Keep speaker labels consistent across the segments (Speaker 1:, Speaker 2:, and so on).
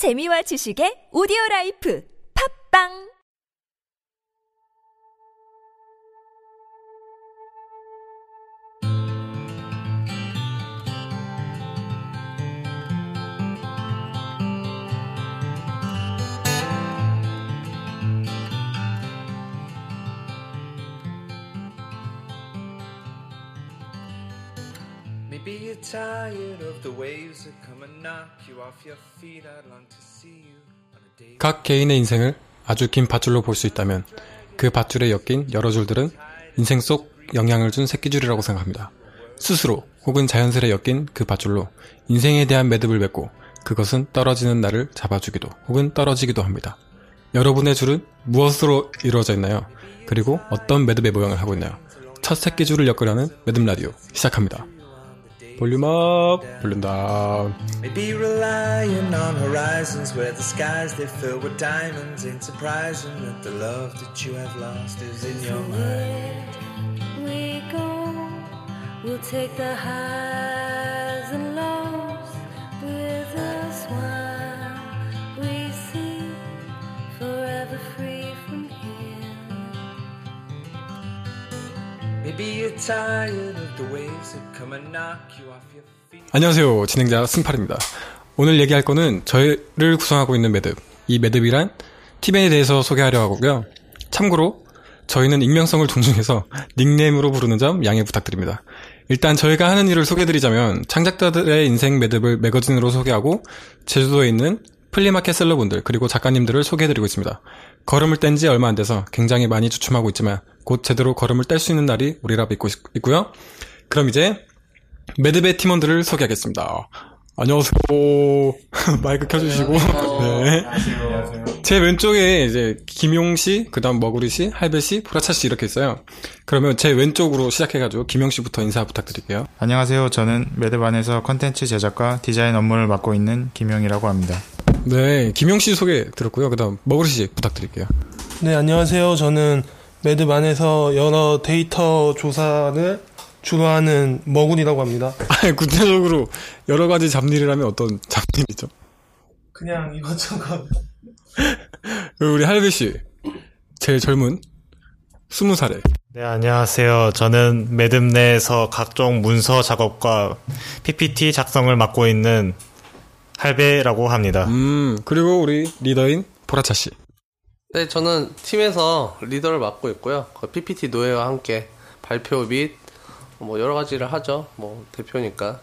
Speaker 1: 재미와 지식의 오디오 라이프. 팝빵
Speaker 2: 각 개인의 인생을 아주 긴 밧줄로 볼 수 있다면 그 밧줄에 엮인 여러 줄들은 인생 속 영향을 준 새끼줄이라고 생각합니다. 스스로 혹은 자연스레 엮인 그 밧줄로 인생에 대한 매듭을 맺고 그것은 떨어지는 날을 잡아주기도 혹은 떨어지기도 합니다. 여러분의 줄은 무엇으로 이루어져 있나요? 그리고 어떤 매듭의 모양을 하고 있나요? 첫 새끼줄을 엮으려는 매듭 라디오 시작합니다. Pull him up, pull him down.
Speaker 3: Maybe relying on horizons where the skies they fill with diamonds. Ain't surprising that the love that you have lost is in your mind.
Speaker 4: We go, we'll take the
Speaker 3: high.
Speaker 2: 안녕하세요. 진행자 승팔입니다. 오늘 얘기할 거는 저희를 구성하고 있는 매듭. 이 매듭이란 팀에 대해서 소개하려 하고요. 참고로 저희는 익명성을 존중해서 닉네임으로 부르는 점 양해 부탁드립니다. 일단 저희가 하는 일을 소개드리자면 창작자들의 인생 매듭을 매거진으로 소개하고 제주도에 있는 플리마켓 셀러분들 그리고 작가님들을 소개해드리고 있습니다. 걸음을 뗀 지 얼마 안 돼서 굉장히 많이 주춤하고 있지만 곧 제대로 걸음을 뗄 수 있는 날이 오리라 믿고 있- 있고요. 그럼 이제 매듭의 팀원들을 소개하겠습니다. 안녕하세요. 마이크 켜주시고. 네. 제 왼쪽에 이제 김용 씨, 그다음 머구리 씨, 할배 씨, 보라차 씨 이렇게 있어요. 그러면 제 왼쪽으로 시작해가지고 김용 씨부터 인사 부탁드릴게요.
Speaker 5: 안녕하세요. 저는 매듭안에서 컨텐츠 제작과 디자인 업무를 맡고 있는 김용이라고 합니다.
Speaker 2: 네, 김용 씨 소개 들었고요. 그다음 머구리 씨 부탁드릴게요.
Speaker 6: 네, 안녕하세요. 저는 매듭 안에서 여러 데이터 조사를 주로 하는 머군이라고 합니다.
Speaker 2: 아니, 구체적으로 여러 가지 잡일이라면 어떤 잡일이죠?
Speaker 6: 그냥 이것저것.
Speaker 2: 우리 할배 씨, 제일 젊은 스무 살에
Speaker 7: 네, 안녕하세요. 저는 매듭 내에서 각종 문서 작업과 PPT 작성을 맡고 있는 할배라고 합니다.
Speaker 2: 음 그리고 우리 리더인 보라차 씨.
Speaker 8: 네, 저는 팀에서 리더를 맡고 있고요. 그 PPT 노예와 함께 발표 및 뭐 여러 가지를 하죠. 뭐 대표니까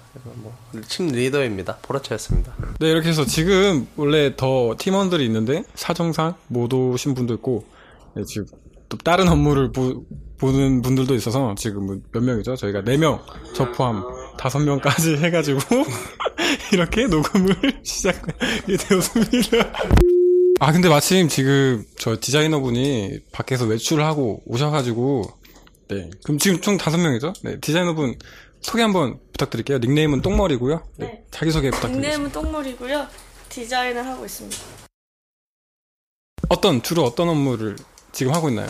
Speaker 8: 뭐팀 리더입니다. 보라차였습니다.
Speaker 2: 네, 이렇게 해서 지금 원래 더 팀원들이 있는데 사정상 못 오신 분도 있고 네, 지금 또 다른 업무를 보, 는 분들도 있어서 지금 뭐몇 명이죠? 저희가 4명, 저 포함 5명까지 해가지고 이렇게 녹음을 시작하게 되었습니다. 아, 근데 마침 지금 저 디자이너분이 밖에서 외출을 하고 오셔가지고 네, 그럼 지금 총 5명이죠? 네, 디자이너분 소개 한번 부탁드릴게요. 닉네임은 똥머리고요. 네,
Speaker 9: 네.
Speaker 2: 자기 소개 부탁드립니다.
Speaker 9: 닉네임은 똥머리고요. 디자인을 하고 있습니다.
Speaker 2: 어떤 주로 어떤 업무를 지금 하고 있나요?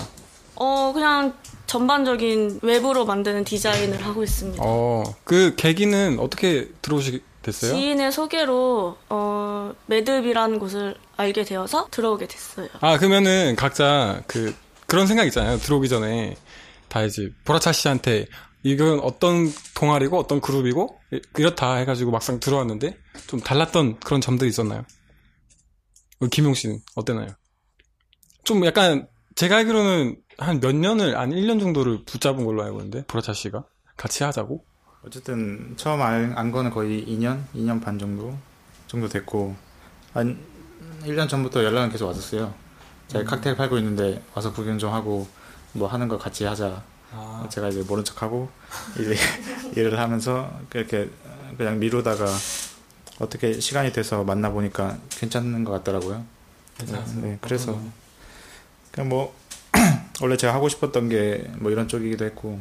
Speaker 9: 어, 그냥 전반적인 외부로 만드는 디자인을 하고 있습니다.
Speaker 2: 어, 그 계기는 어떻게 들어오시게 됐어요?
Speaker 9: 지인의 소개로 어, 매듭이라는 곳을 알게 되어서 들어오게 됐어요.
Speaker 2: 아, 그러면은 각자 그 그런 생각 있잖아요. 들어오기 전에 다 이제 보라차 씨한테 이건 어떤 동아리고 어떤 그룹이고 이- 이렇다 해가지고 막상 들어왔는데 좀 달랐던 그런 점들이 있었나요? 우리 김용 씨는 어땠나요? 좀 약간 제가 알기로는 한 몇 년을 한 1년 정도를 붙잡은 걸로 알고 있는데 보라차 씨가 같이 하자고
Speaker 5: 어쨌든 처음 안, 안 거는 거의 2년, 2년 반 정도 정도 됐고 한 1년 전부터 연락은 계속 왔었어요. 제가 칵테일 팔고 있는데 와서 구경 좀 하고 뭐 하는 거 같이 하자. 제가 이제 모른 척하고 이제 일을 하면서 그렇게 그냥 미루다가 어떻게 시간이 돼서 만나 보니까 괜찮은 것 같더라고요. 네, 그래서 그냥 뭐 원래 제가 하고 싶었던 게 뭐 이런 쪽이기도 했고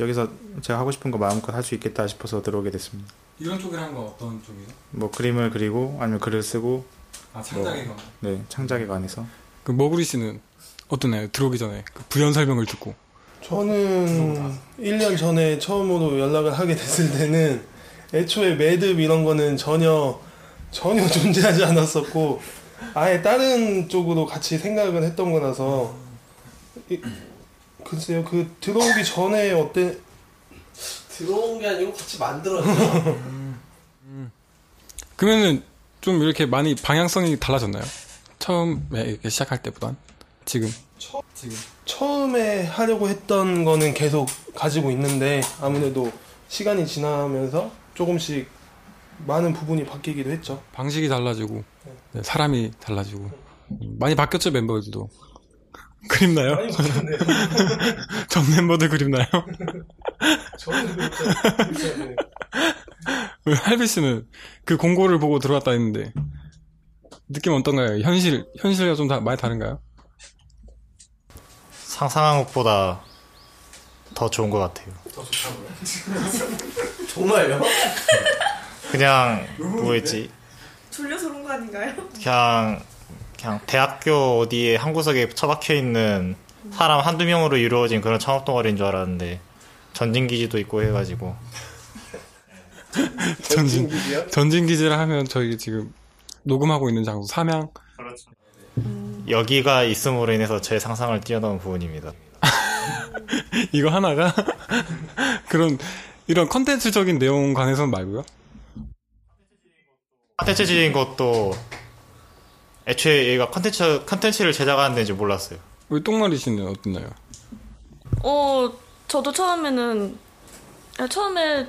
Speaker 5: 여기서 제가 하고 싶은 거 마음껏 할 수 있겠다 싶어서 들어오게 됐습니다.
Speaker 2: 이런 쪽이라는 건 어떤 쪽이에요?
Speaker 5: 뭐 그림을 그리고 아니면 글을 쓰고
Speaker 2: 아
Speaker 5: 창작의 관네 창작에 관해서.
Speaker 2: 그 머구리 씨는 어떠나요? 들어오기 전에 그 부연 설명을 듣고.
Speaker 6: 저는 1년 전에 처음으로 연락을 하게 됐을 때는 애초에 매듭 이런 거는 전혀 전혀 존재하지 않았었고 아예 다른 쪽으로 같이 생각을 했던 거라서. 이- 글쎄요 그 들어오기 전에 어때?
Speaker 8: 들어온 게 아니고 같이 만들었죠.
Speaker 2: 그러면은 좀 이렇게 많이 방향성이 달라졌나요? 처음에 시작할 때보단 지금
Speaker 6: 처음에 하려고 했던 거는 계속 가지고 있는데 아무래도 시간이 지나면서 조금씩 많은 부분이 바뀌기도 했죠.
Speaker 2: 방식이 달라지고 네, 사람이 달라지고 음, 많이 바뀌었죠 멤버들도 그립나요?
Speaker 6: 많이 바뀌었네요.
Speaker 2: 전 멤버들 그립나요?
Speaker 6: 저는 그렇죠.
Speaker 2: 왜 할비 씨는 그 공고를 보고 들어왔다 했는데 느낌 어떤가요? 현실 현실과 좀 다, 많이 다른가요?
Speaker 7: 상상한 것보다 더 좋은 것 같아요.
Speaker 8: 정말요?
Speaker 7: 그냥 뭐였지?
Speaker 9: 졸려서 그런 거 아닌가요?
Speaker 7: 그냥 그냥 대학교 어디에 한 구석에 처박혀 있는 사람 한두 명으로 이루어진 그런 창업 동아리인 줄 알았는데 전진 기지도 있고 해가지고
Speaker 2: 전진 전진 기지를 하면 저희 지금 녹음하고 있는 장소 삼양
Speaker 7: 여기가 있음으로 인해서 제 상상을 뛰어넘은 부분입니다.
Speaker 2: 이거 하나가 그런 이런 컨텐츠적인 내용 관해서는 말고요.
Speaker 7: 컨텐츠적인 것도 애초에 얘가 컨텐츠 컨텐츠를 제작하는 데인지 몰랐어요.
Speaker 2: 우리 똥머리 씨는 어땠나요?
Speaker 9: 어, 저도 처음에는, 그냥 처음에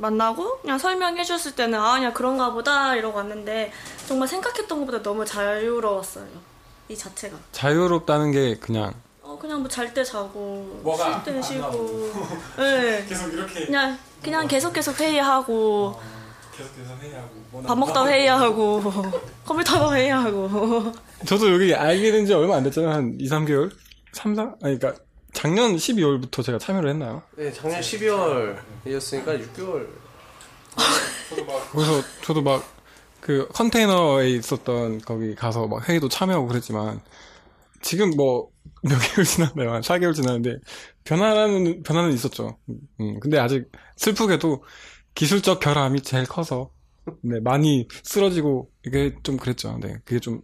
Speaker 9: 만나고 그냥 설명해 줬을 때는 아, 그냥 그런가 보다 이러고 왔는데 정말 생각했던 것보다 너무 자유로웠어요. 이 자체가.
Speaker 2: 자유롭다는 게 그냥
Speaker 9: 어, 그냥 뭐 잘 때 자고,
Speaker 2: 뭐가
Speaker 9: 쉴 때는 쉬고. 네.
Speaker 2: 계속 이렇게
Speaker 9: 그냥, 그냥 계속 계속 회의하고,
Speaker 2: 계속해서 회의하고
Speaker 9: 밥 먹다 회의하고, 컴퓨터도 회의하고.
Speaker 2: 저도 여기 알게 된 지 얼마 안 됐잖아요. 한 2, 3개월? 3, 4? 아니, 그니까, 작년 12월부터 제가 참여를 했나요?
Speaker 8: 네, 작년 12월이었으니까 6개월.
Speaker 2: 그래서 저도 막, 그, 컨테이너에 있었던 거기 가서 막 회의도 참여하고 그랬지만, 지금 뭐, 몇 개월 지났나요? 한 4개월 지났는데, 변화는, 변화는 있었죠. 음, 근데 아직 슬프게도 기술적 결함이 제일 커서, 네, 많이 쓰러지고, 이게 좀 그랬죠. 네, 그게 좀,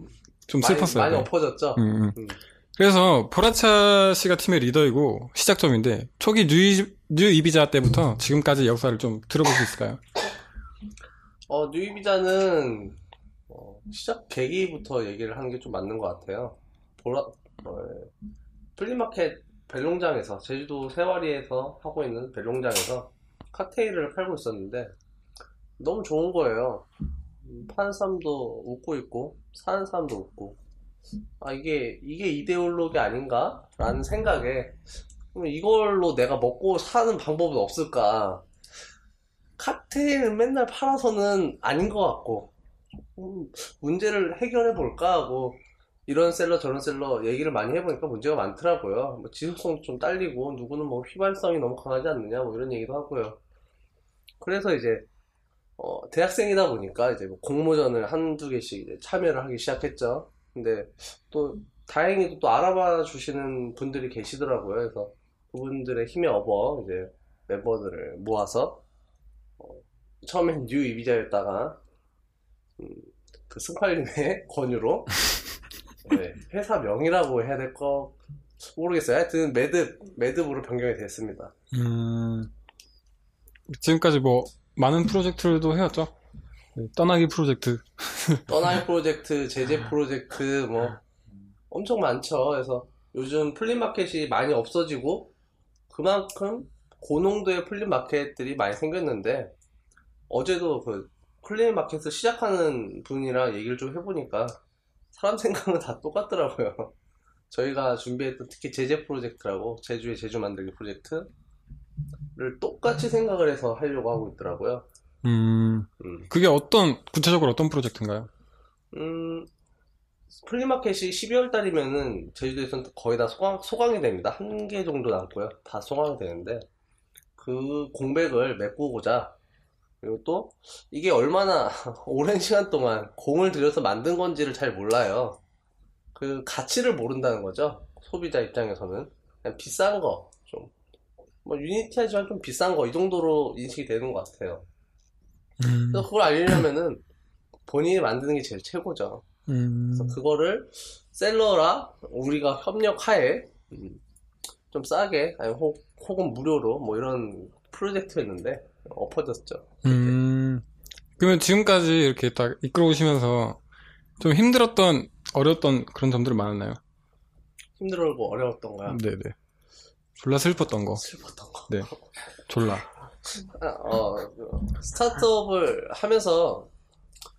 Speaker 2: 좀 슬펐어요.
Speaker 8: 많이
Speaker 2: 네.
Speaker 8: 엎어졌죠?
Speaker 2: 음, 음.
Speaker 8: 음.
Speaker 2: 그래서 보라차 씨가 팀의 리더이고 시작점인데 초기 뉴, 뉴 이비자 때부터 지금까지 역사를 좀 들어볼 수 있을까요?
Speaker 8: 어, 뉴 이비자는 어, 시작 계기부터 얘기를 하는 게 좀 맞는 것 같아요. 보라, 어, 플리마켓 벨롱장에서, 제주도 세화리에서 하고 있는 벨롱장에서 칵테일을 팔고 있었는데, 너무 좋은 거예요. 음, 파는 사람도 웃고 있고, 사는 사람도 웃고. 아, 이게, 이게 이데올로기 아닌가? 라는 생각에, 그럼 이걸로 내가 먹고 사는 방법은 없을까? 칵테일 맨날 팔아서는 아닌 것 같고, 음, 문제를 해결해 볼까 하고, 이런 셀러 저런 셀러 얘기를 많이 해보니까 문제가 많더라고요. 뭐 지속성 좀 딸리고, 누구는 뭐 휘발성이 너무 강하지 않느냐, 뭐 이런 얘기도 하고요. 그래서 이제, 어, 대학생이다 보니까 이제 뭐 공모전을 한두 개씩 참여를 하기 시작했죠. 근데 또 다행히도 또 알아봐 주시는 분들이 계시더라고요. 그래서 그분들의 힘을 업어 이제 멤버들을 모아서 어, 처음엔 뉴 이비자였다가 음, 그 승팔님의 권유로 네, 회사 명이라고 해야 될 거 모르겠어요. 하여튼 매듭 매듭으로 변경이 됐습니다.
Speaker 2: 음, 지금까지 뭐 많은 프로젝트들도 해왔죠. 네, 떠나기 프로젝트.
Speaker 8: 떠나기 프로젝트, 제재 프로젝트, 뭐, 엄청 많죠. 그래서 요즘 플리마켓이 많이 없어지고, 그만큼 고농도의 플리마켓들이 많이 생겼는데, 어제도 그 플리마켓을 시작하는 분이랑 얘기를 좀 해보니까, 사람 생각은 다 똑같더라고요. 저희가 준비했던 특히 제재 프로젝트라고, 제주의 제주 만들기 프로젝트를 똑같이 생각을 해서 하려고 하고 있더라고요.
Speaker 2: 음,
Speaker 8: 음.
Speaker 2: 그게 어떤 구체적으로 어떤 프로젝트인가요?
Speaker 8: 음, 플리마켓이 12월 달이면은 제주도에서는 거의 다 소강, 소강이 됩니다. 한 개 정도 남고요. 다 소강이 되는데, 그 공백을 메꾸고자, 그리고 또, 이게 얼마나 오랜 시간 동안 공을 들여서 만든 건지를 잘 몰라요. 그 가치를 모른다는 거죠. 소비자 입장에서는. 그냥 비싼 거, 좀, 뭐 유니크하지만 좀 비싼 거, 이 정도로 인식이 되는 것 같아요.
Speaker 2: 음,
Speaker 8: 그래서 그걸 알리려면은 본인이 만드는 게 제일 최고죠.
Speaker 2: 음.
Speaker 8: 그래서 그거를 셀러랑 우리가 협력하에 음, 좀 싸게 아니 혹, 혹은 무료로 뭐 이런 프로젝트였는데 엎어졌죠.
Speaker 2: 음. 그러면 지금까지 이렇게 딱 이끌어 오시면서 좀 힘들었던, 어려웠던 그런 점들이 많았나요?
Speaker 8: 힘들고 어려웠던 거야.
Speaker 2: 네네. 졸라 슬펐던 거.
Speaker 8: 슬펐던 거.
Speaker 2: 네. 졸라.
Speaker 8: 아, 어, 스타트업을 하면서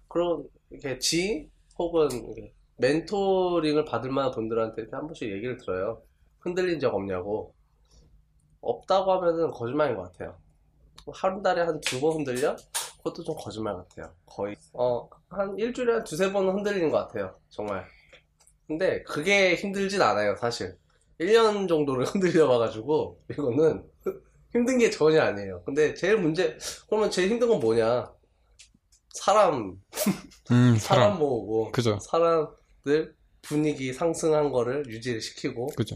Speaker 8: 그런 이렇게 지인 혹은 이렇게 멘토링을 받을 만한 분들한테 이렇게 한 번씩 얘기를 들어요. 흔들린 적 없냐고. 없다고 하면은 거짓말인 것 같아요. 한 달에 한 두 번 흔들려? 그것도 좀 거짓말 같아요. 거의. 어, 한 일주일에 한 두세 번은 흔들리는 것 같아요. 정말. 근데 그게 힘들진 않아요, 사실. 1년 정도를 흔들려 봐가지고, 이거는 힘든 게 전혀 아니에요. 근데 제일 문제, 그러면 제일 힘든 건 뭐냐? 사람,
Speaker 2: 음,
Speaker 8: 사람
Speaker 2: 사람.
Speaker 8: 모으고,
Speaker 2: 그죠.
Speaker 8: 사람들 분위기 상승한 거를 유지를 시키고,
Speaker 2: 그죠.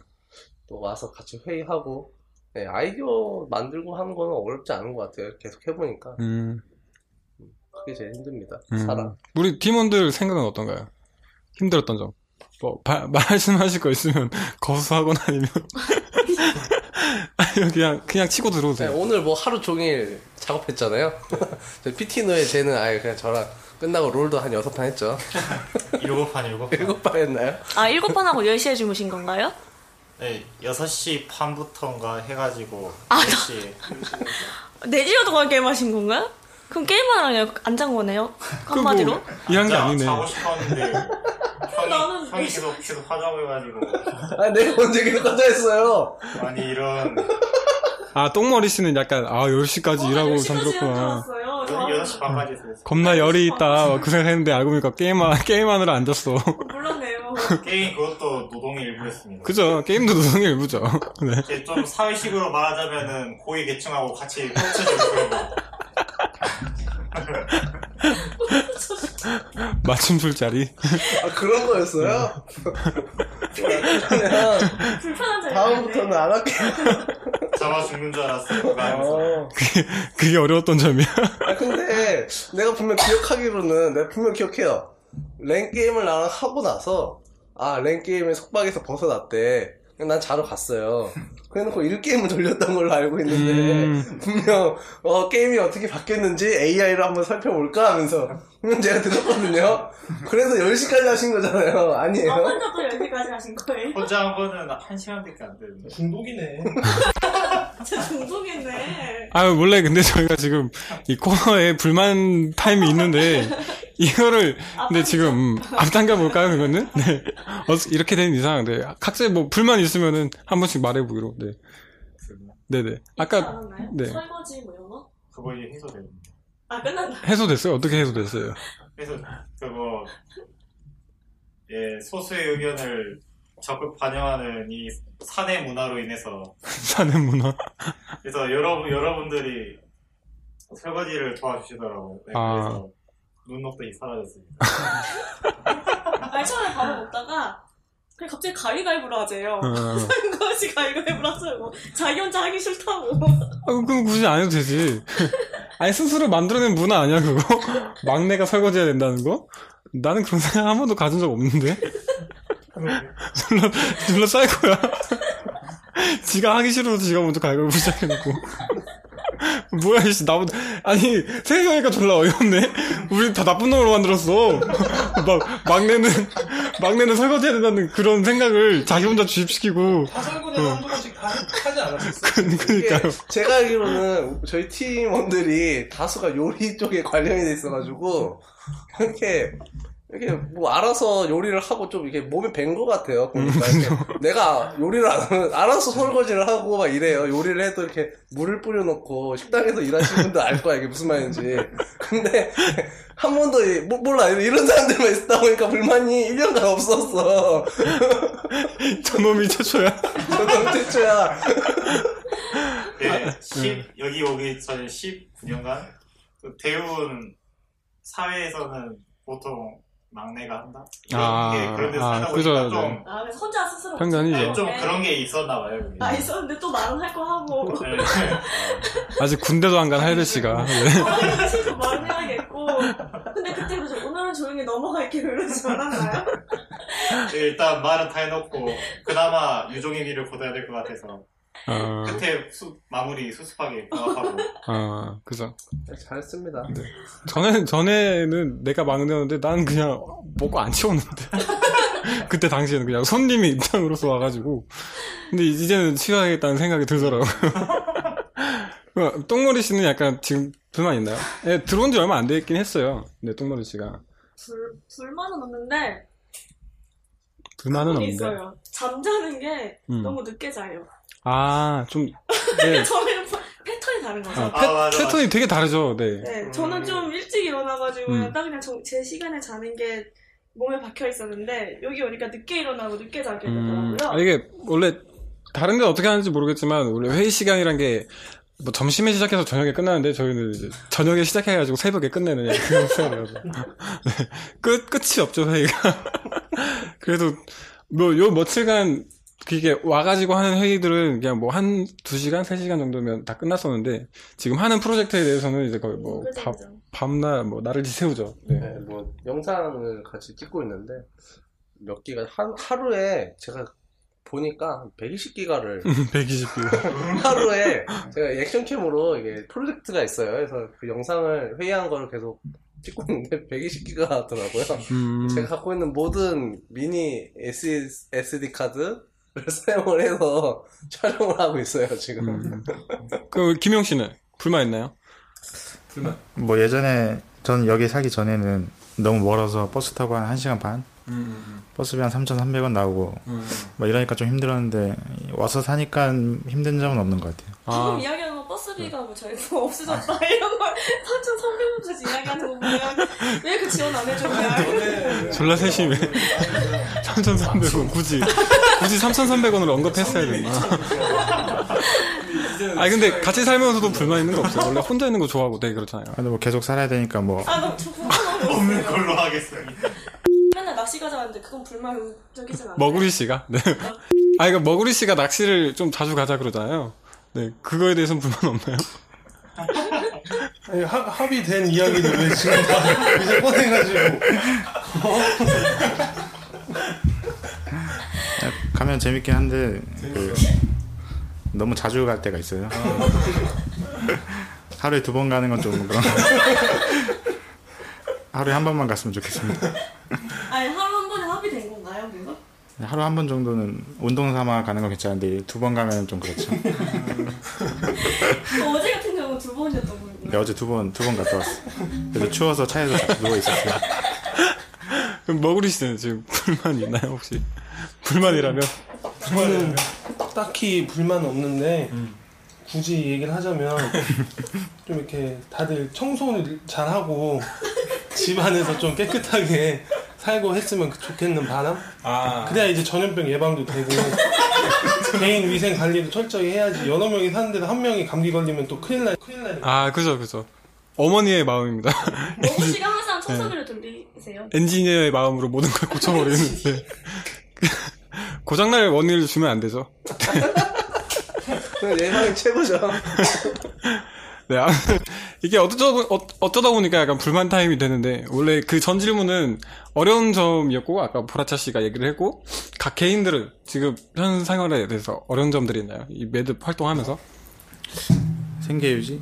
Speaker 8: 또 와서 같이 회의하고, 네, 아이디어 만들고 하는 거는 어렵지 않은 것 같아요. 계속 해보니까.
Speaker 2: 음,
Speaker 8: 그게 제일 힘듭니다.
Speaker 2: 음.
Speaker 8: 사람.
Speaker 2: 우리 팀원들 생각은 어떤가요? 힘들었던 점. 뭐, 바- 말씀하실 거 있으면 거수하거나 아니면. 아니면 그냥, 그냥 치고
Speaker 8: 네,
Speaker 2: 들어오세요.
Speaker 8: 오늘 뭐 하루 종일 작업했잖아요. PT노에 쟤는 아예 그냥 저랑 끝나고 롤도 한 여섯 판 했죠.
Speaker 7: 일곱 판 일곱 판.
Speaker 8: 일곱 판 했나요?
Speaker 9: 아, 일곱 번 하고 10시에 주무신 건가요?
Speaker 7: 네, 6시 반부터인가 해가지고
Speaker 9: 아,
Speaker 7: 10시
Speaker 9: 4시간 동안 게임하신 건가요? 그럼 게임하러 안잔 거네요? 한마디로?
Speaker 2: 이한 게 아니네.
Speaker 7: 자고 싶었는데
Speaker 9: 나는
Speaker 7: 형이 계속 계속 하자고 해가지고
Speaker 8: 아, 내가 언제 계속 가자 했어요.
Speaker 7: 아니 이런
Speaker 2: 아, 똥머리 씨는 약간, 아, 10시까지 일하고 잠들었구나.
Speaker 7: 저는 6시 반까지 했어요
Speaker 2: 겁나 열이 있다. 그 생각했는데 알고 보니까 게임하, 게임하느라 앉았어.
Speaker 9: 몰랐네요.
Speaker 7: 게임 그것도 노동의 일부였습니다
Speaker 2: 그죠. 게임도 노동의 일부죠. 네.
Speaker 7: 이제 좀 사회식으로 말하자면은 고위 계층하고 같이 펼쳐지고
Speaker 2: 맞춤 술자리.
Speaker 8: 아, 그런 거였어요? 그냥
Speaker 9: 불편한 자리.
Speaker 8: 다음부터는 안 할게요.
Speaker 7: 잡아 죽는 줄 알았어요 그거 하면서
Speaker 8: 어.
Speaker 2: 그게 어려웠던 점이야.
Speaker 8: 아, 근데 내가 분명 기억하기로는 내가 분명 기억해요. 랭 게임을 나랑 하고 나서 아, 랭 게임의 속박에서 벗어났대. 난 자러 갔어요. 그래놓고 1게임을 돌렸던 걸로 알고 있는데
Speaker 2: 음.
Speaker 8: 분명 어, 게임이 어떻게 바뀌었는지 AI로 한번 살펴볼까 하면서 제가 들었거든요. 그래서 10시까지 하신 거잖아요. 아니에요?
Speaker 9: 아, 혼자 또 10시까지 하신 거예요?
Speaker 7: 혼자 한 거는 한 시간밖에 안 되는데
Speaker 6: 중독이네.
Speaker 9: 진짜 중독이네.
Speaker 2: 아, 원래 근데 저희가 지금 이 코너에 불만 타임이 있는데, 이거를, 근데 지금, 음, 앞당겨 볼까요, 그거는? 네. 어, 이렇게 된 이상, 네. 각자 뭐 불만 있으면은 한 번씩 말해 보기로, 네. 네네. 아까? 네.
Speaker 9: 설거지 뭐 이런 거?
Speaker 7: 그거 이제 해소됩니다
Speaker 9: 아, 끝났나?
Speaker 2: 해소됐어요? 어떻게 해소됐어요?
Speaker 7: 그래서 그거 예 소수의 의견을 적극 반영하는 이 사내 문화로 인해서
Speaker 2: 사내 문화.
Speaker 7: 그래서 여러분 여러분들이 설거지를 도와주시더라고요. 네,
Speaker 2: 아.
Speaker 7: 그래서 눈녹듯이 사라졌습니다.
Speaker 9: 아니, 처음에 밥을 먹다가 그냥 갑자기 가위가위보로 하재요.
Speaker 2: 어.
Speaker 9: 설거지 가위가위보로 하자고. 자기 혼자 하기 싫다고.
Speaker 2: 아, 그럼 굳이 안 해도 되지. 아니, 스스로 만들어낸 문화 아니야, 그거? 막내가 설거지해야 된다는 거? 나는 그런 생각 한 번도 가진 적 없는데? 졸라, 졸라 쌀거야. 지가 하기 싫어서 지가 먼저 갈갈보 시작해놓고. 뭐야, 씨, 나보다, 아니, 생각해보니까 졸라 어이없네? 우리 다 나쁜 놈으로 만들었어. 막, 막내는, 막내는 설거지해야 된다는 그런 생각을 자기 혼자 주입시키고.
Speaker 6: 다 설거지 한두 번씩 다 하지 않았었어.
Speaker 2: 그, 그니까요.
Speaker 8: 제가 알기로는 저희 팀원들이 다수가 요리 쪽에 관련이 돼 있어가지고 이렇게 이렇게 뭐 알아서 요리를 하고 좀 이게 몸에 밴 것 같아요. 이렇게 내가 요리를 안 하면 알아서 설거지를 하고 막 이래요. 요리를 해도 이렇게 물을 뿌려놓고 식당에서 일하시는 분들 알 거야 이게 무슨 말인지. 근데 한 번도 이- 뭐- 몰라 이런 사람들만 있다 보니까 불만이 1년간 없었어.
Speaker 2: 저놈이 최초야.
Speaker 8: 저는 최초야.
Speaker 7: 예, 10, 여기 오기 전에 19년간 그 대부분 사회에서는 보통 막내가 한다. 이런
Speaker 2: 아,
Speaker 7: 게 그런 데서
Speaker 2: 아,
Speaker 7: 살다
Speaker 2: 그죠,
Speaker 7: 보니까
Speaker 2: 네.
Speaker 7: 좀,
Speaker 9: 아, 그래서 혼자 스스로.
Speaker 2: 편견이죠.
Speaker 7: 네, 좀
Speaker 9: 네.
Speaker 7: 그런 게 있었나 봐요. 그게.
Speaker 9: 아, 있었는데 또 말은 할 거 하고.
Speaker 7: 네.
Speaker 2: 아직 군대도 안간 할배 씨가. 네.
Speaker 9: 말은 싫고 말은 해야겠고. 근데 그때 그래서 오늘은 조용히 넘어갈게 그러지 않았나요?
Speaker 7: 일단 말은 다 해놓고 그나마 유종의 미를 거둬야 될 것 같아서
Speaker 2: 아,
Speaker 7: 끝에 수, 마무리 수습하게 부합하고
Speaker 2: 아, 그죠.
Speaker 8: 네, 잘했습니다.
Speaker 2: 전에, 전에는 내가 막내였는데 난 그냥 먹고 안 치웠는데. 그때 당시에는 그냥 손님의 입장으로서 와가지고. 근데 이제는 치워야겠다는 생각이 들더라고요. 그, 똥머리 씨는 약간 지금 불만 있나요? 예, 들어온 지 얼마 안 됐긴 했어요. 근데 똥머리 씨가.
Speaker 9: 불, 불만은 없는데
Speaker 2: 불만은 없는데.
Speaker 9: 있어요. 잠자는 게
Speaker 2: 음.
Speaker 9: 너무 늦게 자요.
Speaker 2: 아, 좀, 네.
Speaker 9: 저희는 파- 패턴이 다른 거죠.
Speaker 2: 아,
Speaker 7: 아,
Speaker 2: 패,
Speaker 7: 맞아,
Speaker 2: 패턴이 되게 다르죠, 네.
Speaker 9: 네, 저는 좀 일찍 일어나가지고
Speaker 2: 음.
Speaker 9: 딱 그냥 정- 제 시간에 자는 게 몸에 박혀 있었는데 여기 오니까 늦게 일어나고 늦게 자게
Speaker 2: 음,
Speaker 9: 되더라고요.
Speaker 2: 아, 이게 원래 다른 데 어떻게 하는지 모르겠지만 원래 회의 시간이란 게 뭐 점심에 시작해서 저녁에 끝나는데 저희는 이제 저녁에 시작해가지고 새벽에 끝내는 그런 스타일이라서 네. 끝 끝이 없죠 회의가 그래도 뭐 요 며칠간 그게 와가지고 하는 회의들은 그냥 뭐 한 두 시간 세 시간 정도면 다 끝났었는데 지금 하는 프로젝트에 대해서는 이제 거의 뭐 밤,
Speaker 9: 그죠.
Speaker 2: 밤낮 뭐 날을 지새우죠 네.
Speaker 8: 네, 뭐 영상을 같이 찍고 있는데 몇 기가 한 하루에 제가 보니까 120기가를
Speaker 2: 120기
Speaker 8: 하루에 제가 액션캠으로 이게 프로젝트가 있어요. 그래서 그 영상을 회의한 거를 계속 찍고 있는데 120기가 하더라고요.
Speaker 2: 음,
Speaker 8: 제가 갖고 있는 모든 미니 SD 카드를 사용을 해서 촬영을 하고 있어요 지금.
Speaker 2: 음. 그 김용 씨는 불만 있나요?
Speaker 5: 뭐 예전에 전 여기 살기 전에는 너무 멀어서 버스 타고 한 1시간 반? 버스비 한 3,300원 나오고 뭐 이러니까 좀 힘들었는데 와서 사니까 힘든 점은 없는 것 같아요.
Speaker 2: 아,
Speaker 9: 이야기하는 거 버스비가 뭐 저희 뭐 없어졌다 이런 걸 3,300원까지 이야기하는 거 보면 왜 그 지원 안 해줬냐
Speaker 2: 졸라 세심해. 3,300원, 굳이. 굳이 3,300원을 언급했어야 됐나. 아니, 근데 같이 살면서도 불만 있는 거 없어요. 원래 혼자 있는 거 좋아하고 되게 그렇잖아요.
Speaker 5: 근데 뭐 계속 살아야 되니까 뭐
Speaker 9: 아나 거
Speaker 7: 없는 걸로 하겠어요.
Speaker 9: 맨날 낚시 가자는데 그건 불만적이진 않아요
Speaker 2: 머구리 씨가? 네. 아, 이거 머구리 씨가 낚시를 좀 자주 가자 그러잖아요. 네. 그거에 대해서는 불만 없나요?
Speaker 6: 아니, 합, 합의된 이야기를 왜 지금 다 이제 꺼내가지고
Speaker 5: 가면 재밌긴 한데 그 너무 자주 갈 때가 있어요. 하루에 두 번 가는 건 좀 그런. 하루에 한 번만 갔으면 좋겠습니다.
Speaker 9: 아니 하루 한 번에 합의된 건가요 그거?
Speaker 5: 하루 한 번 정도는 운동 삼아 가는 건 괜찮은데 두 번 가면 좀 그렇죠.
Speaker 9: 그 어제 같은 경우는 두 번이었던 거예요
Speaker 5: 네, 어제 두 번 두 번 갔다 왔어. 그래서 추워서 차에서 누워 있었어요.
Speaker 2: 그럼 머구리 씨는 지금 불만 있나요, 혹시? 불만이라면?
Speaker 6: 저는 딱히 불만은 없는데 굳이 얘기를 하자면 좀 이렇게 다들 청소를 잘 하고 집 안에서 좀 깨끗하게 살고 했으면 좋겠는 바람?
Speaker 2: 아.
Speaker 6: 그래야 이제 전염병 예방도 되고 개인 위생 관리도 철저히 해야지 여러 명이 사는데도 한 명이 감기 걸리면 또 큰일 나 큰일 나니까
Speaker 2: 아, 그죠, 그죠. 어머니의 마음입니다.
Speaker 9: 머구 씨가 항상 청소기를 돌리세요
Speaker 2: 엔지니어의 마음으로 모든 걸 고쳐버리는데. 고장날 원인을 주면 안 되죠.
Speaker 8: 그냥 예방이 최고죠.
Speaker 2: 네, 아무튼 이게 어쩌다, 보- 어, 어쩌다 보니까 약간 불만 타임이 되는데, 원래 그 전 질문은 어려운 점이었고, 아까 보라차 씨가 얘기를 했고, 각 개인들은 지금 현 생활에 대해서 어려운 점들이 있나요? 이 매듭 활동하면서?
Speaker 5: 생계 유지?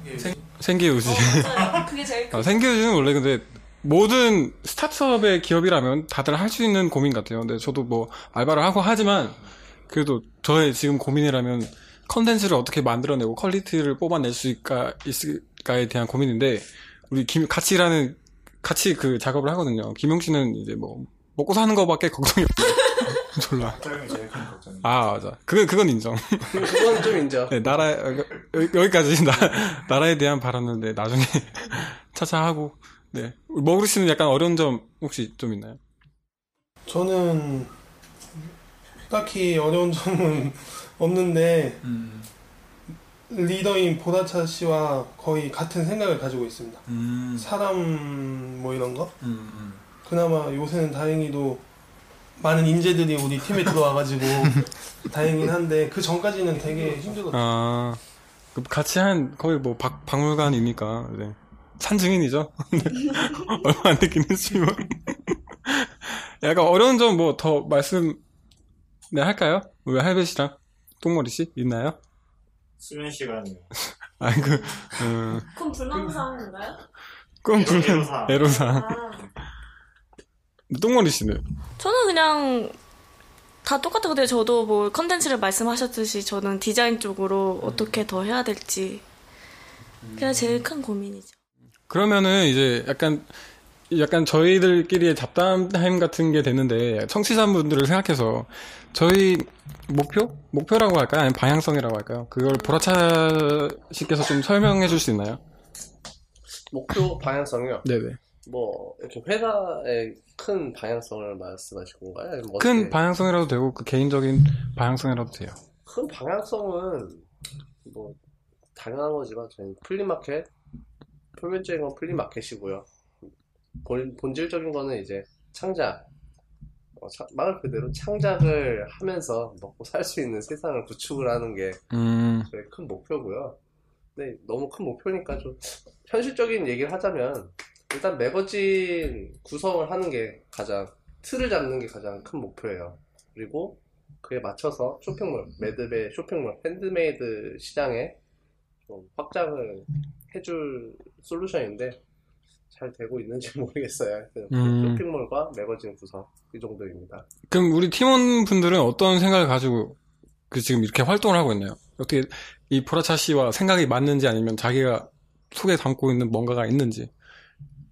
Speaker 2: 생계유지.
Speaker 9: 맞아요 그게 제일
Speaker 2: 아, 생계유지는 원래 근데 모든 스타트업의 기업이라면 다들 할 수 있는 고민 같아요. 근데 저도 뭐 알바를 하고 하지만, 그래도 저의 지금 고민이라면 컨텐츠를 어떻게 만들어내고 퀄리티를 뽑아낼 수 있을까, 있을까에 대한 고민인데, 우리 김, 같이 일하는, 같이 그 작업을 하거든요. 김용 씨는 이제 뭐, 먹고 사는 거밖에 걱정이 없어요. 졸라. 아, 맞아. 그건, 그건 인정.
Speaker 8: 그건 좀 인정.
Speaker 2: 네, 나라, 여기, 여기까지 나, 나라에 대한 발언은 네, 나중에 차차 하고, 네. 머구리 씨는 약간 어려운 점 혹시 좀 있나요?
Speaker 6: 저는 딱히 어려운 점은 없는데 리더인 보라차 씨와 거의 같은 생각을 가지고 있습니다. 사람 뭐 이런 거. 그나마 요새는 다행히도 많은 인재들이 우리 팀에 들어와가지고 다행이긴 한데 그 전까지는 되게 힘들었어요.
Speaker 2: 아, 그 같이 한 거의 뭐 박, 박물관이니까, 네. 산 증인이죠. 얼마 안 됐긴 했지만. 약간 어려운 점 뭐 더 말씀, 네, 할까요? 우리 할배 씨랑 똥머리 씨 있나요?
Speaker 7: 수면 시간이요.
Speaker 2: 아, 그, 음,
Speaker 9: 그럼 불만사항인가요?
Speaker 2: 그건 불만,
Speaker 7: 애로사항.
Speaker 2: 애로사항.
Speaker 9: 아.
Speaker 2: 똥머리 씨는?
Speaker 9: 저는 그냥 다 똑같아요. 근데 저도 뭐 컨텐츠를 말씀하셨듯이 저는 디자인 쪽으로 어떻게 더 해야 될지 그게 제일 큰 고민이죠.
Speaker 2: 그러면은 이제 약간 약간 저희들끼리의 잡담 타임 같은 게 됐는데 청취자분들을 생각해서 저희 목표 목표라고 할까요? 아니면 방향성이라고 할까요? 그걸 보라차 씨께서 좀 설명해 줄 수 있나요?
Speaker 8: 목표 방향성이요.
Speaker 2: 네네.
Speaker 8: 뭐 이렇게 회사의 큰 방향성을 말씀하신 건가요? 아니면
Speaker 2: 큰
Speaker 8: 어떻게-
Speaker 2: 방향성이라도 되고 그 개인적인 방향성이라도 돼요.
Speaker 8: 큰 방향성은 뭐 당연한 거지만 저희는 플리마켓 표면적인 건 플리마켓이고요. 본, 본질적인 거는 이제 창작 어, 차- 말 그대로 창작을 하면서 먹고 살 수 있는 세상을 구축을 하는 게
Speaker 2: 음,
Speaker 8: 저희 큰 목표고요. 근데 너무 큰 목표니까 좀 현실적인 얘기를 하자면 일단 매거진 구성을 하는 게 가장 틀을 잡는 게 가장 큰 목표예요. 그리고 그에 맞춰서 쇼핑몰, 매듭의 쇼핑몰, 핸드메이드 시장에 좀 확장을 해줄 솔루션인데 잘 되고 있는지 모르겠어요. 하여튼
Speaker 2: 음.
Speaker 8: 쇼핑몰과 매거진 구성 이 정도입니다.
Speaker 2: 그럼 우리 팀원 분들은 어떤 생각을 가지고 그 지금 이렇게 활동을 하고 있나요? 어떻게 이 보라차 씨와 생각이 맞는지 아니면 자기가 속에 담고 있는 뭔가가 있는지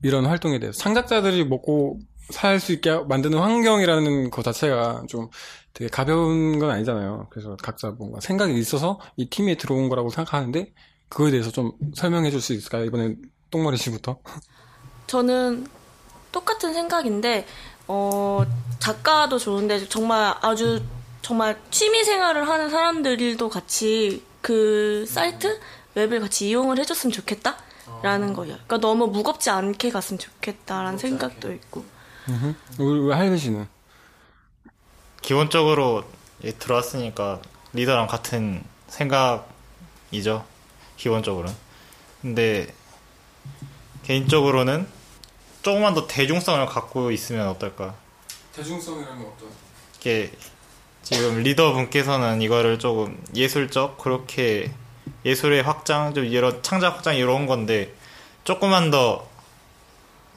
Speaker 2: 이런 활동에 대해서 창작자들이 먹고 살 수 있게 만드는 환경이라는 것 자체가 좀 되게 가벼운 건 아니잖아요. 그래서 각자 뭔가 생각이 있어서 이 팀에 들어온 거라고 생각하는데 그거에 대해서 좀 설명해 줄 수 있을까요? 이번엔 똥머리 씨부터.
Speaker 9: 저는 똑같은 생각인데 어, 작가도 좋은데 정말 아주 정말 취미 생활을 하는 사람들도 같이 그 사이트 웹을 같이 이용을 해줬으면 좋겠다라는 거예요. 그러니까 너무 무겁지 않게 갔으면 좋겠다라는 생각도 있고.
Speaker 2: 우리 우리 할배 씨는
Speaker 7: 기본적으로 예, 들어왔으니까 리더랑 같은 생각이죠. 기본적으로는. 근데 개인적으로는 조금만 더 대중성을 갖고 있으면 어떨까.
Speaker 2: 대중성이라면 어떤?
Speaker 7: 이게 지금 리더분께서는 이거를 조금 예술적 그렇게 예술의 확장 좀 이런 창작 확장 이런 건데 조금만 더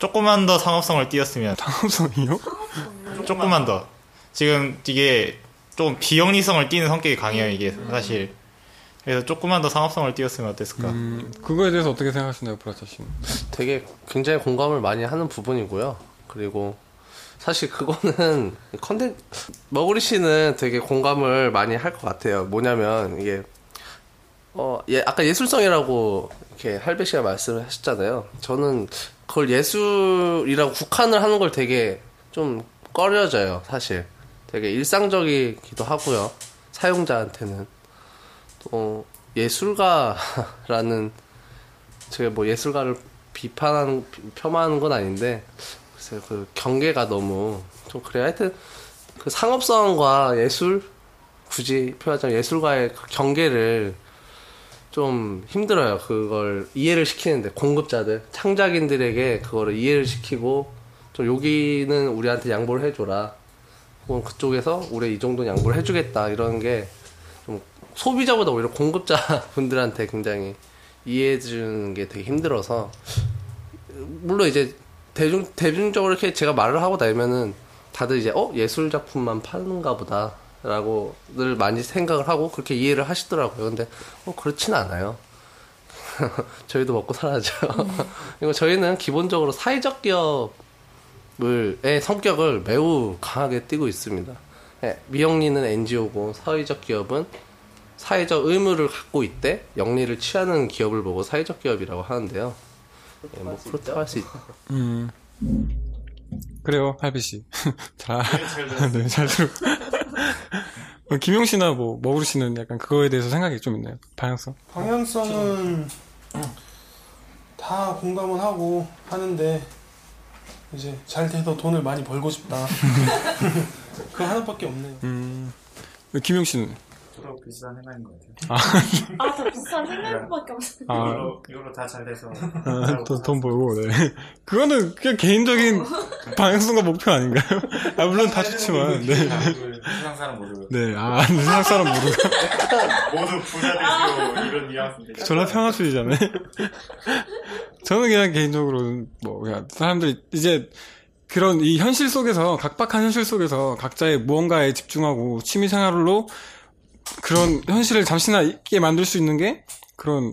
Speaker 7: 조금만 더 상업성을 띄었으면
Speaker 2: 상업성이요?
Speaker 7: 조금만 더 지금 이게 좀 비영리성을 띠는 성격이 강해요 이게 사실 그래서 조금만 더 상업성을 띄었으면 어땠을까
Speaker 2: 음, 그거에 대해서 어떻게 생각하시나요, 브라차 씨는?
Speaker 8: 되게 굉장히 공감을 많이 하는 부분이고요. 그리고 사실 그거는 컨텐 머구리 씨는 되게 공감을 많이 할 것 같아요. 뭐냐면 이게 어, 예, 아까 예술성이라고 이렇게 할배 씨가 말씀을 하셨잖아요. 저는 그걸 예술이라고 국한을 하는 걸 되게 좀 꺼려져요, 사실. 되게 일상적이기도 하고요. 사용자한테는. 또, 예술가라는, 제가 뭐 예술가를 비판하는, 폄하하는 건 아닌데, 글쎄요, 그 경계가 너무 좀 그래요. 하여튼, 그 상업성과 예술, 굳이 표현하자면 예술가의 그 경계를 좀 힘들어요. 그걸 이해를 시키는데 공급자들, 창작인들에게 그거를 이해를 시키고 좀 여기는 우리한테 양보를 해줘라. 혹은 그쪽에서 우리 이 정도는 양보를 해주겠다 이런 게좀 소비자보다 오히려 공급자 분들한테 굉장히 이해해 주는 게 되게 힘들어서 물론 이제 대중 대중적으로 이렇게 제가 말을 하고 나면은 다들 이제 어 예술 작품만 파는가 보다라고 늘 많이 생각을 하고 그렇게 이해를 하시더라고요. 근데 어 그렇진 않아요. 저희도 먹고 살아야죠. 그리고 저희는 기본적으로 사회적 기업의 성격을 매우 강하게 띠고 있습니다. 예, 미영리는 NGO고 사회적 기업은 사회적 의무를 갖고 있대 영리를 취하는 기업을 보고 사회적 기업이라고 하는데요. 예, 뭐 그렇다고 할 수 있죠.
Speaker 2: 음. 그래요, 할배 씨. 잘, 네, 잘 들어. 어, 김용 씨나 뭐, 머구리 씨는 약간 그거에 대해서 생각이 좀 있나요? 방향성?
Speaker 6: 방향성은 다 공감은 하고 하는데 이제 잘 돼서 돈을 많이 벌고 싶다. 그 하나밖에 없네요.
Speaker 2: 음. 김용 씨는?
Speaker 5: 저도 비슷한 생각인 것 같아요.
Speaker 9: 아, 다 비슷한 생각밖에 없어요.
Speaker 2: 아,
Speaker 5: 이걸로, 이걸로 다 잘 돼서
Speaker 2: 아, 돈, 돈 벌고, 네. 그거는 그냥 개인적인 방향성과 목표 아닌가요? 아, 물론 다 좋지만, 네.
Speaker 5: 세상 사람 모두
Speaker 2: 네, 아, 세상 사람 모르고.
Speaker 5: 모두 부자 되시고 이런 뉘앙스인데
Speaker 2: 전라 평화주의잖아요. 저는 그냥 개인적으로, 뭐, 그냥 사람들이 이제 그런 이 현실 속에서, 각박한 현실 속에서 각자의 무언가에 집중하고 취미 생활로 그런 현실을 잠시나 있게 만들 수 있는 게 그런,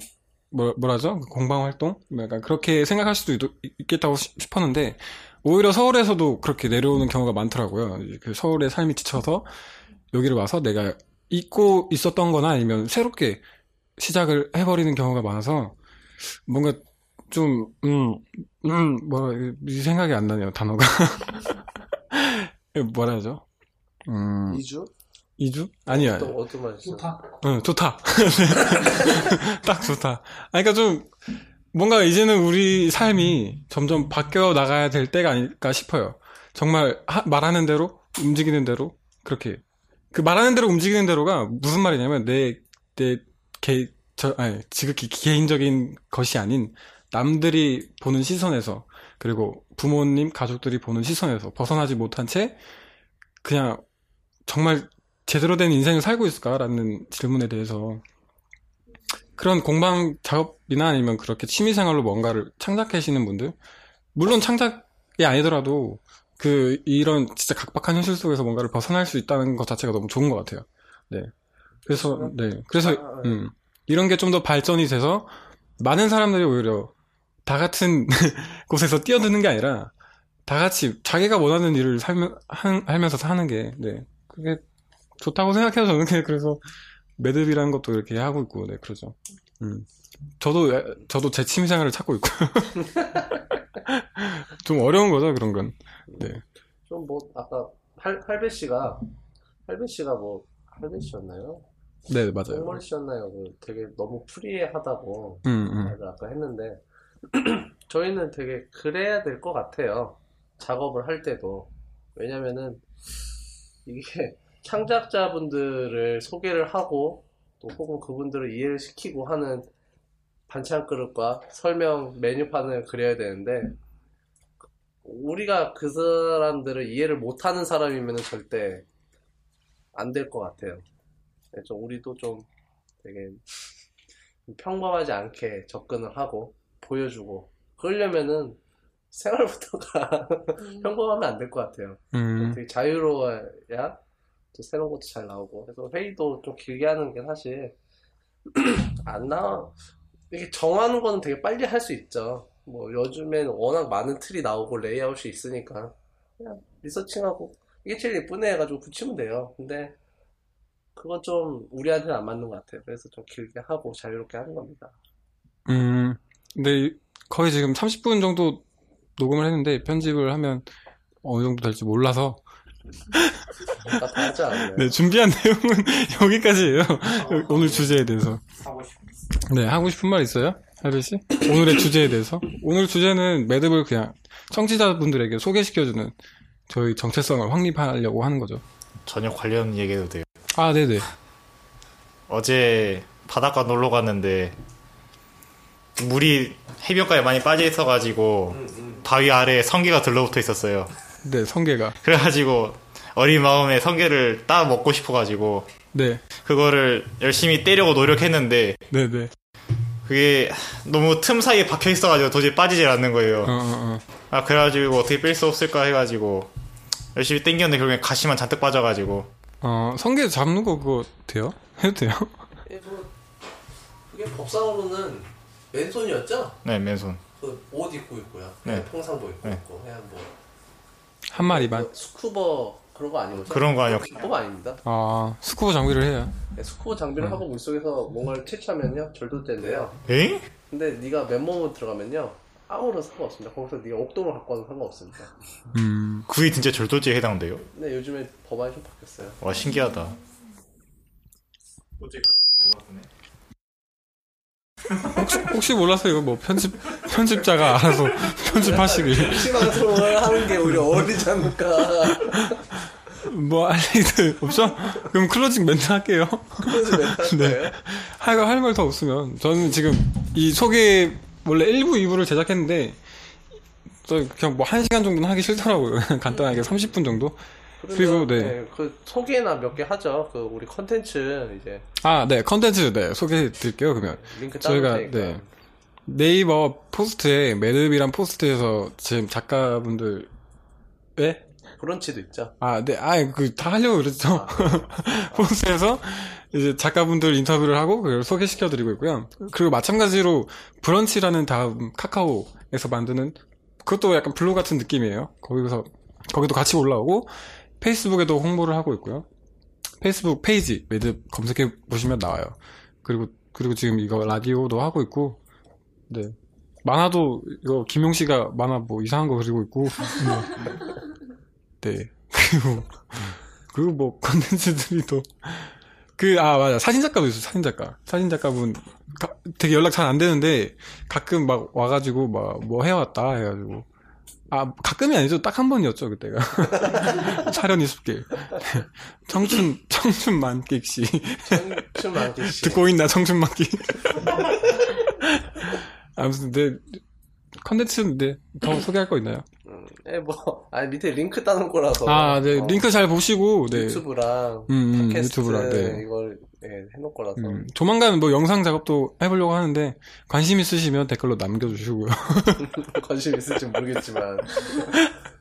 Speaker 2: 뭐, 뭐라죠? 공방 활동? 약간 그렇게 생각할 수도 있, 있겠다고 시- 싶었는데, 오히려 서울에서도 그렇게 내려오는 경우가 많더라고요. 그 서울의 삶이 지쳐서 여기를 와서 내가 잊고 있었던 거나 아니면 새롭게 시작을 해버리는 경우가 많아서 뭔가 좀, 음, 음, 뭐, 이 생각이 안 나네요, 단어가. 뭐라 하죠? 음,
Speaker 8: 2주?
Speaker 2: 이주? 아니야.
Speaker 8: 어떤, 어떤 말이죠?
Speaker 2: 응, 좋다. 딱 좋다. 아, 그러니까 좀, 뭔가 이제는 우리 삶이 점점 바뀌어 나가야 될 때가 아닐까 싶어요. 정말 하- 말하는 대로, 움직이는 대로, 그렇게. 그 말하는 대로 움직이는 대로가 무슨 말이냐면, 내, 내, 개, 저, 아니, 지극히 개인적인 것이 아닌, 남들이 보는 시선에서, 그리고 부모님, 가족들이 보는 시선에서 벗어나지 못한 채, 그냥, 정말 제대로 된 인생을 살고 있을까라는 질문에 대해서 그런 공방 작업이나 아니면 그렇게 취미생활로 뭔가를 창작하시는 분들 물론 창작이 아니더라도 그 이런 진짜 각박한 현실 속에서 뭔가를 벗어날 수 있다는 것 자체가 너무 좋은 것 같아요. 네. 그래서 네. 그래서 음, 이런 게 좀 더 발전이 돼서 많은 사람들이 오히려 다 같은 곳에서 뛰어드는 게 아니라 다 같이 자기가 원하는 일을 살면 한- 하면서 사는 게 네. 그게 좋다고 생각해서 저는 그냥 그래서 매듭이라는 것도 이렇게 하고 있고, 네, 그러죠. 음. 저도, 에- 저도 제 취미 생활을 찾고 있고. 좀 어려운 거죠, 그런 건. 네.
Speaker 8: 좀 뭐, 아까, 할, 할배 씨가, 할배 씨가 뭐, 할배 씨였나요?
Speaker 2: 네, 맞아요.
Speaker 8: 꽁머리 씨였나요? 그 되게 너무 프리하다고
Speaker 2: 음, 음.
Speaker 8: 아까 했는데, 저희는 되게 그래야 될 것 같아요. 작업을 할 때도. 왜냐면은, 이게 창작자분들을 소개를 하고, 또 혹은 그분들을 이해를 시키고 하는 반찬 그릇과 설명 메뉴판을 그려야 되는데, 우리가 그 사람들을 이해를 못하는 사람이면 절대 안 될 것 같아요. 네, 좀 우리도 좀 되게 평범하지 않게 접근을 하고 보여주고 그러려면은 생활부터가 평범하면 안 될 것 같아요.
Speaker 2: 음,
Speaker 8: 되게 자유로워야 또 새로운 것도 잘 나오고 그래서 회의도 좀 길게 하는 게 사실 안 나와 이게 정하는 거는 되게 빨리 할 수 있죠. 뭐 요즘엔 워낙 많은 틀이 나오고 레이아웃이 있으니까 그냥 리서칭하고 이게 제일 예쁘네 해가지고 붙이면 돼요. 근데 그건 좀 우리한테는 안 맞는 것 같아요. 그래서 좀 길게 하고 자유롭게 하는 겁니다.
Speaker 2: 음. 근데 거의 지금 30분 정도 녹음을 했는데 편집을 하면 어느 정도 될지 몰라서
Speaker 8: 하지 않았나요?
Speaker 2: 네, 준비한 내용은 여기까지예요. 오늘 주제에 대해서.
Speaker 5: 하고 싶은
Speaker 2: 네, 하고 싶은 말 있어요? 하루 씨? 오늘의 주제에 대해서? 오늘 주제는 매듭을 그냥 청취자분들에게 소개시켜주는 저희 정체성을 확립하려고 하는 거죠.
Speaker 7: 전혀 관련 얘기해도 돼요.
Speaker 2: 아, 네네.
Speaker 7: 어제 바닷가 놀러 갔는데 물이 해변가에 많이 빠져 있어가지고 바위 아래에 성게가 들러붙어 있었어요.
Speaker 2: 네, 성게가.
Speaker 7: 그래가지고 어린 마음에 성게를 따 먹고 싶어가지고
Speaker 2: 네,
Speaker 7: 그거를 열심히 떼려고 노력했는데
Speaker 2: 네네.
Speaker 7: 그게 너무 틈 사이에 박혀 있어가지고 도저히 빠지질 않는 거예요.
Speaker 2: 어, 어, 어.
Speaker 7: 아 그래가지고 어떻게 뺄 수 없을까 해가지고 열심히 땡겼는데 결국엔 가시만 잔뜩 빠져가지고
Speaker 2: 어, 성게 잡는 거 그거 돼요? 해도 돼요?
Speaker 8: 예, 뭐, 그게 법상으로는 맨손이었죠?
Speaker 7: 네 맨손
Speaker 8: 그 옷 입고 있고요.
Speaker 7: 네.
Speaker 8: 평상복 입고
Speaker 7: 네.
Speaker 8: 있고 그냥 뭐
Speaker 2: 한 마리만.
Speaker 8: 뭐 스쿠버 그런 거 아니고
Speaker 7: 그런 거 아니고
Speaker 8: 불법 아닙니다.
Speaker 2: 아, 스쿠버 장비를 해요.
Speaker 8: 네, 스쿠버 장비를 하고 물속에서 뭔가를 채취하면요 절도죄인데요.
Speaker 7: 에?
Speaker 8: 근데 네가 맨몸으로 들어가면요 아무런 상관없습니다. 거기서 네가 옥돔을 갖고 와도 상관없습니다.
Speaker 2: 음,
Speaker 7: 그게 진짜 절도죄에 해당돼요?
Speaker 8: 근데 요즘에 법안이 좀 바뀌었어요.
Speaker 7: 와 신기하다.
Speaker 2: 혹시 몰라서 이거 뭐 편집, 편집자가 알아서 편집하시길.
Speaker 8: 시방송을 하는 게 오히려 어울리지 않을까.
Speaker 2: 뭐, 할 얘기들 없죠? 그럼 closing 멘트 할게요.
Speaker 8: closing 멘트 할 거예요?
Speaker 2: 할, 할말더 없으면. 저는 지금 이 소개, 원래 1부, 2부를 제작했는데, 저 그냥 뭐 1시간 정도는 하기 싫더라고요. 간단하게 30분 정도? 그리고, 네.
Speaker 8: 그 소개나 몇 개 하죠. 그 우리 컨텐츠 이제
Speaker 2: 아, 네. 컨텐츠, 네. 소개해 드릴게요, 그러면.
Speaker 8: 링크 따로
Speaker 2: 저희가,
Speaker 8: 테니까.
Speaker 2: 네. 네이버 포스트에, 매듭이란 포스트에서 지금 작가분들, 예?
Speaker 8: 브런치도 있죠.
Speaker 2: 아, 네. 아, 그, 다 하려고 그랬죠. 포스트에서 이제 작가분들 인터뷰를 하고 그걸 소개시켜 드리고 있고요. 그리고 마찬가지로 브런치라는 다음 카카오에서 만드는 그것도 약간 블로그 같은 느낌이에요. 거기서, 거기도 같이 올라오고 페이스북에도 홍보를 하고 있고요. 페이스북 페이지 매듭 검색해 보시면 나와요. 그리고, 그리고 지금 이거 라디오도 하고 있고, 네. 만화도 이거 김용 씨가 만화 뭐 이상한 거 그리고 있고, 네. 네. 그리고, 그리고 뭐 컨텐츠들이 또, 그, 아, 맞아. 사진 작가도 있어요, 사진 작가. 사진 작가분, 가- 되게 연락 잘 안 되는데, 가끔 막 와가지고, 막, 뭐 해왔다, 해가지고. 아, 가끔이 아니죠. 딱 한 번이었죠, 그때가. 차련이 숲길. 청춘, 청춘.
Speaker 8: 춤 많게 씨.
Speaker 2: 듣고 있나, 청춘 만끽. 아무튼, 네. 컨텐츠인데, 더 소개할 거 있나요?
Speaker 8: 네, 뭐, 아니, 밑에 링크 따는 거라서.
Speaker 2: 아, 네.
Speaker 8: 어,
Speaker 2: 링크 잘 보시고, 네.
Speaker 8: 유튜브랑,
Speaker 2: 음, 음,
Speaker 8: 팟캐스트,
Speaker 2: 유튜브랑, 네.
Speaker 8: 이걸, 예, 해놓을 거라서.
Speaker 2: 음, 조만간 뭐 영상 작업도 해보려고 하는데 관심 있으시면 댓글로 남겨주시고요.
Speaker 8: 관심 있을지 모르겠지만.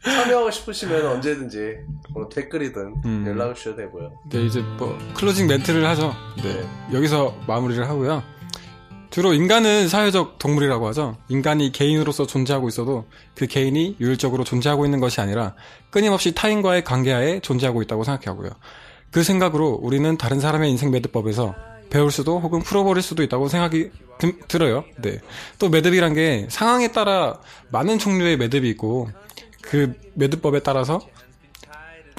Speaker 8: 참여하고 싶으시면 언제든지, 뭐 댓글이든
Speaker 2: 음.
Speaker 8: 연락을 주셔도 되고요.
Speaker 2: 네 이제 뭐 closing 멘트를 하죠. 네 여기서 마무리를 하고요. 주로 인간은 사회적 동물이라고 하죠. 인간이 개인으로서 존재하고 있어도 그 개인이 유일적으로 존재하고 있는 것이 아니라 끊임없이 타인과의 관계하에 존재하고 있다고 생각하고요. 그 생각으로 우리는 다른 사람의 인생 매듭법에서 배울 수도 혹은 풀어버릴 수도 있다고 생각이 드- 들어요. 네. 또 매듭이란 게 상황에 따라 많은 종류의 매듭이 있고 그 매듭법에 따라서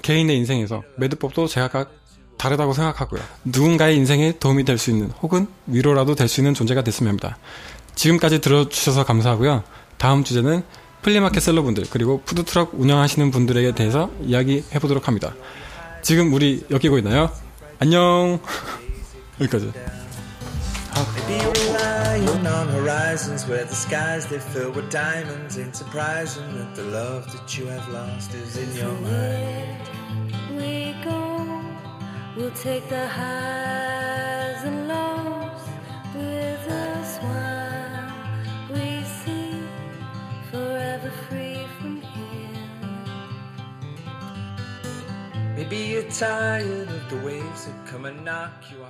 Speaker 2: 개인의 인생에서 매듭법도 제각각 다르다고 생각하고요. 누군가의 인생에 도움이 될 수 있는 혹은 위로라도 될 수 있는 존재가 됐으면 합니다. 지금까지 들어주셔서 감사하고요. 다음 주제는 플리마켓 셀러분들 그리고 푸드트럭 운영하시는 분들에 대해서 이야기해 보도록 합니다. 지금 우리 엮이고 있나요? 안녕. 여기까지.
Speaker 3: Maybe you're relying on horizons where the skies they fill with diamonds. Ain't surprising that the love that you have lost is in your mind.
Speaker 4: we go. We'll take the highs
Speaker 3: Maybe you're tired of the waves that come and knock you